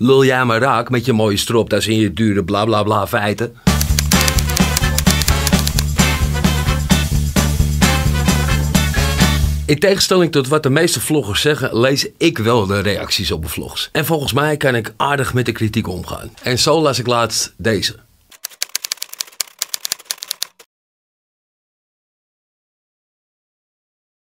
Lul jij maar raak met je mooie stropdas en je dure bla bla bla feiten. In tegenstelling tot wat de meeste vloggers zeggen, lees ik wel de reacties op de vlogs. En volgens mij kan ik aardig met de kritiek omgaan. En zo las ik laatst deze.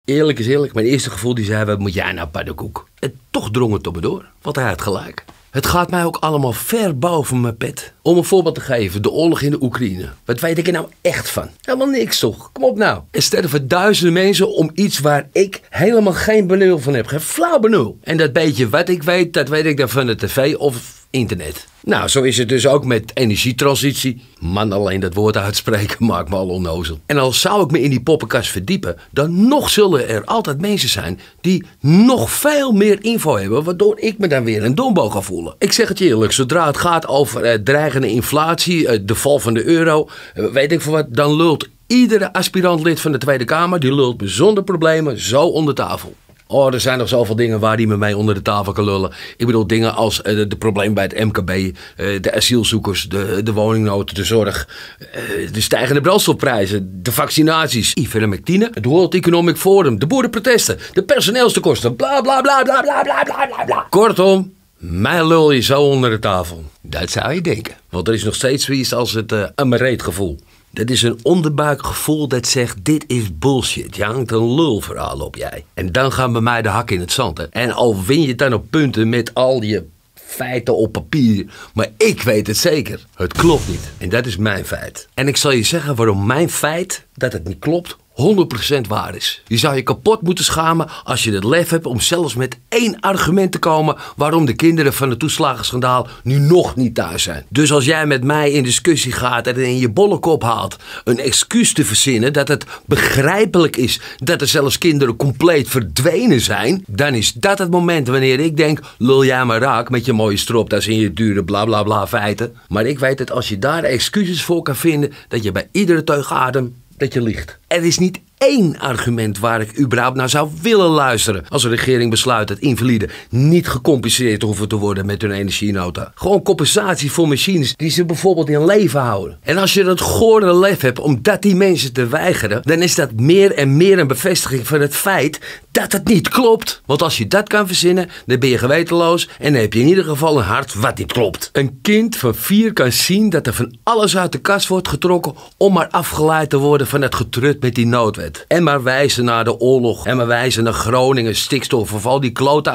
Eerlijk is eerlijk, mijn eerste gevoel die zei, wat moet jij nou paddenkoek? En toch drong het op me door, want hij had gelijk. Het gaat mij ook allemaal ver boven mijn pet. Om een voorbeeld te geven, de oorlog in de Oekraïne. Wat weet ik er nou echt van? Helemaal niks toch? Kom op nou. Er sterven duizenden mensen om iets waar ik helemaal geen benul van heb. Geen flauw benul. En dat beetje wat ik weet, dat weet ik dan van de tv of internet. Nou, zo is het dus ook met energietransitie. Man, alleen dat woord uitspreken maakt me al onnozel. En al zou ik me in die poppenkast verdiepen, dan nog zullen er altijd mensen zijn die nog veel meer info hebben, waardoor ik me dan weer een dombo ga voelen. Ik zeg het je eerlijk, zodra het gaat over eh, dreigende inflatie, eh, de val van de euro, eh, weet ik voor wat, dan lult iedere aspirant lid van de Tweede Kamer, die lult me zonder problemen zo onder tafel. Oh, er zijn nog zoveel dingen waar die me mee onder de tafel kan lullen. Ik bedoel dingen als uh, de, problemen bij het MKB, uh, de asielzoekers, de, de woningnood, de zorg, uh, de stijgende brandstofprijzen, de vaccinaties, ivermectine, het World Economic Forum, de boerenprotesten, de personeelstekorten, bla bla bla bla bla bla bla bla. Kortom, mij lul je zo onder de tafel. Dat zou je denken. Want er is nog steeds zoiets als het uh, gevoel. Dat is een onderbuikgevoel dat zegt: dit is bullshit. Je hangt een lulverhaal op jij. En dan gaan bij mij de hak in het zand. En al win je het dan op punten met al je feiten op papier. Maar ik weet het zeker. Het klopt niet. En dat is mijn feit. En ik zal je zeggen waarom mijn feit dat het niet klopt 100% waar is. Je zou je kapot moeten schamen als je het lef hebt om zelfs met één argument te komen waarom de kinderen van het toeslagenschandaal nu nog niet thuis zijn. Dus als jij met mij in discussie gaat en in je bolle kop haalt een excuus te verzinnen dat het begrijpelijk is dat er zelfs kinderen compleet verdwenen zijn, dan is dat het moment wanneer ik denk: lul jij maar raak met je mooie stropdas en je dure bla bla bla feiten. Maar ik weet dat als je daar excuses voor kan vinden, dat je bij iedere teug adem dat je liegt. Er is niet één argument waar ik überhaupt naar zou willen luisteren. Als de regering besluit dat invaliden niet gecompenseerd hoeven te worden met hun energienota. Gewoon compensatie voor machines die ze bijvoorbeeld in leven houden. En als je dat gore lef hebt om dat die mensen te weigeren, dan is dat meer en meer een bevestiging van het feit dat het niet klopt. Want als je dat kan verzinnen, dan ben je gewetenloos en dan heb je in ieder geval een hart wat niet klopt. Een kind van vier kan zien dat er van alles uit de kast wordt getrokken om maar afgeleid te worden van het getrut met die noodwet. En maar wijzen naar de oorlog. En maar wijzen naar Groningen, stikstof of al die klote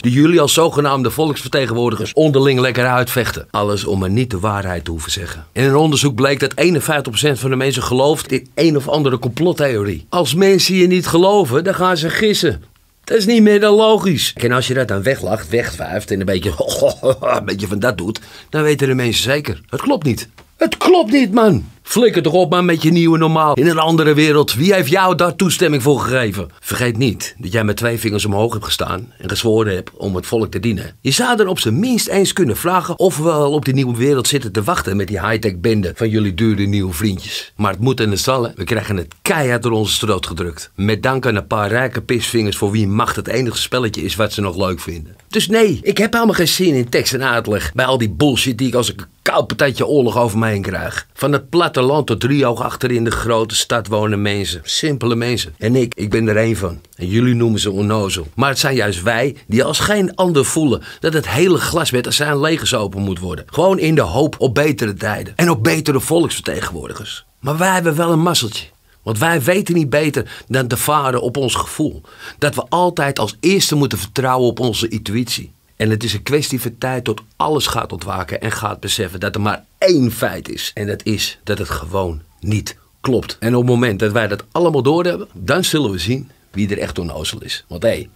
die jullie als zogenaamde volksvertegenwoordigers onderling lekker uitvechten. Alles om maar niet de waarheid te hoeven zeggen. In een onderzoek bleek dat 51% van de mensen gelooft in een of andere complottheorie. Als mensen je niet geloven, dan gaan ze Dat is niet meer dan logisch. En als je dat dan weglacht, wegvuift en een beetje, een beetje van dat doet, dan weten de mensen zeker. Het klopt niet. Het klopt niet, man. Flikker toch op man met je nieuwe normaal. In een andere wereld. Wie heeft jou daar toestemming voor gegeven? Vergeet niet dat jij met twee vingers omhoog hebt gestaan en gezworen hebt om het volk te dienen. Je zou dan op zijn minst eens kunnen vragen of we wel op die nieuwe wereld zitten te wachten met die high-tech bende van jullie dure nieuwe vriendjes. Maar het moet in de stallen. We krijgen het keihard door onze stroot gedrukt. Met dank aan een paar rijke pisvingers voor wie macht het enige spelletje is wat ze nog leuk vinden. Dus nee, ik heb helemaal geen zin in tekst en uitleg bij al die bullshit die ik als een koud patatje oorlog over mij heen krijg. Van het platteland tot driehoog achter in de grote stad wonen mensen. Simpele mensen. En ik, ik ben er één van. En jullie noemen ze onnozel. Maar het zijn juist wij die als geen ander voelen dat het hele glas met zijn legers open moet worden. Gewoon in de hoop op betere tijden. En op betere volksvertegenwoordigers. Maar wij hebben wel een mazzeltje. Want wij weten niet beter dan te varen op ons gevoel. Dat we altijd als eerste moeten vertrouwen op onze intuïtie. En het is een kwestie van tijd tot alles gaat ontwaken en gaat beseffen dat er maar één feit is. En dat is dat het gewoon niet klopt. En op het moment dat wij dat allemaal doorhebben, dan zullen we zien wie er echt onnozel is. Want hé,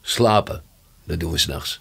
slapen, dat doen we s'nachts.